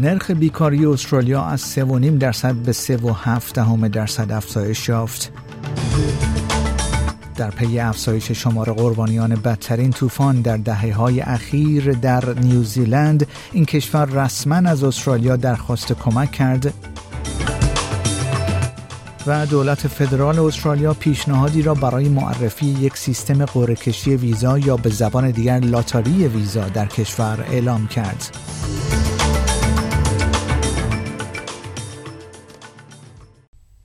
نرخ بیکاری استرالیا از 3.5 درصد به 3.7 دهم درصد افزایش یافت. در پی افزایش شمار قربانیان بدترین طوفان در دهه های اخیر در نیوزیلند این کشور رسما از استرالیا درخواست کمک کرد و دولت فدرال استرالیا پیشنهادی را برای معرفی یک سیستم قرعه‌کشی ویزا یا به زبان دیگر لاتاری ویزا در کشور اعلام کرد.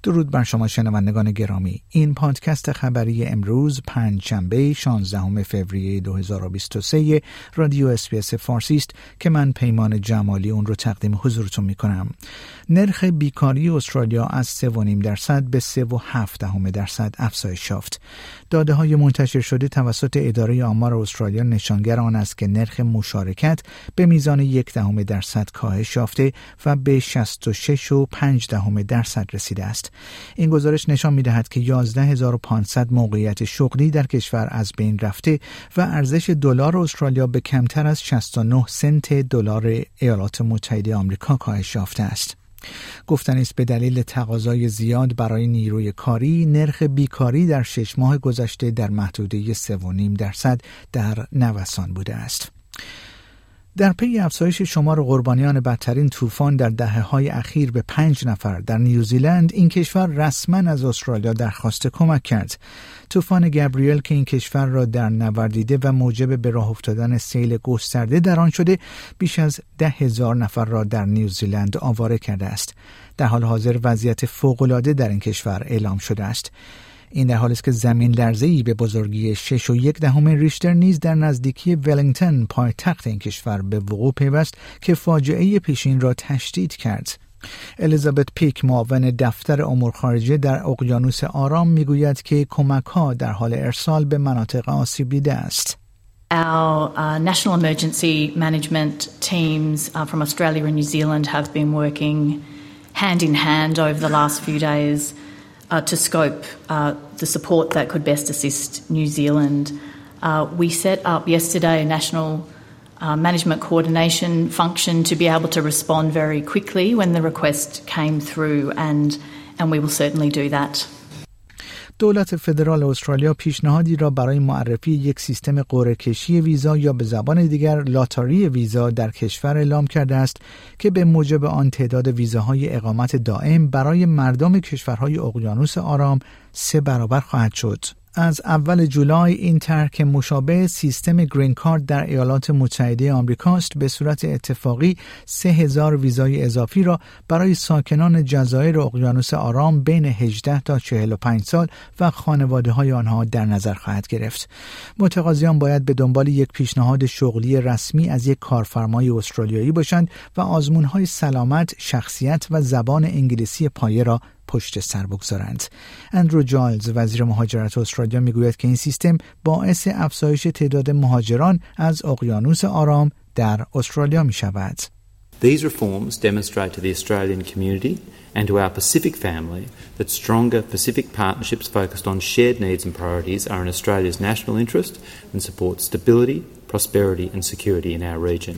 درود بر شما شنوندگان گرامی. این پادکست خبری امروز پنج شنبه 16 فوریه 2023 رادیو SBS فارسی است که من پیمان جمالی اون رو تقدیم حضورتون می کنم نرخ بیکاری استرالیا از 3.5 درصد به 3.7 درصد افزایش یافت. داده های منتشر شده توسط اداره آمار استرالیا نشانگر آن است که نرخ مشارکت به میزان یک دهم درصد کاهش یافته و به 66 و 5 دهم درصد رسیده است. این گزارش نشان می‌دهد که 11500 موقعیت شغلی در کشور از بین رفته و ارزش دلار استرالیا به کمتر از 69 سنت دلار ایالات متحده آمریکا کاهش یافته است. گفتن است به دلیل تقاضای زیاد برای نیروی کاری نرخ بیکاری در شش ماه گذشته در محدوده 3.5 درصد در نوسان بوده است. در پی افزایش شمار قربانیان بدترین طوفان در دهه های اخیر به پنج نفر در نیوزیلند این کشور رسما از استرالیا درخواست کمک کرد. طوفان گابریل که این کشور را در نوردیده و موجب به راه افتادن سیل گسترده در آن شده بیش از ده هزار نفر را در نیوزیلند آواره کرده است. در حال حاضر وضعیت فوقالعاده در این کشور اعلام شده است. این در حالی است که زمین لرزه ای به بزرگی 6 و یک دهم ریشتر نیز در نزدیکی ولینگتون پایتخت این کشور به وقوع پیوست که فاجعه پیشین را تشدید کرد. الیزابت پیک معاون دفتر امور خارجه در اقیانوس آرام می‌گوید که کمک ها در حال ارسال به مناطق آسیب دیده است. Our uh, national emergency management teams uh, from Australia and New Zealand have been working hand in hand over the last few days uh, to scope uh, the support that could best assist New Zealand. Uh, we set up yesterday a national uh, management coordination function to be able to respond very quickly when the request came through, and, and we will certainly do that. دولت فدرال استرالیا پیشنهادی را برای معرفی یک سیستم قرعه‌کشی ویزا یا به زبان دیگر لاتاری ویزا در کشور اعلام کرده است که به موجب آن تعداد ویزاهای اقامت دائم برای مردم کشورهای اقیانوس آرام سه برابر خواهد شد. از اول جولای این طرح که مشابه سیستم گرین کارت در ایالات متحده آمریکاست به صورت اتفاقی 3000 ویزای اضافی را برای ساکنان جزایر اقیانوس آرام بین 18 تا 45 سال و خانواده های آنها در نظر خواهد گرفت. متقاضیان باید به دنبال یک پیشنهاد شغلی رسمی از یک کارفرمای استرالیایی باشند و آزمون های سلامت، شخصیت و زبان انگلیسی پایه را پشت سر بگذارند اندرو جالز وزیر مهاجرت استرالیا می‌گوید که این سیستم باعث افزایش تعداد مهاجران از اقیانوس آرام در استرالیا می شود. These reforms demonstrate to the Australian community and to our Pacific family that stronger Pacific partnerships focused on shared needs and priorities are in Australia's national interest and support stability, prosperity and security in our region.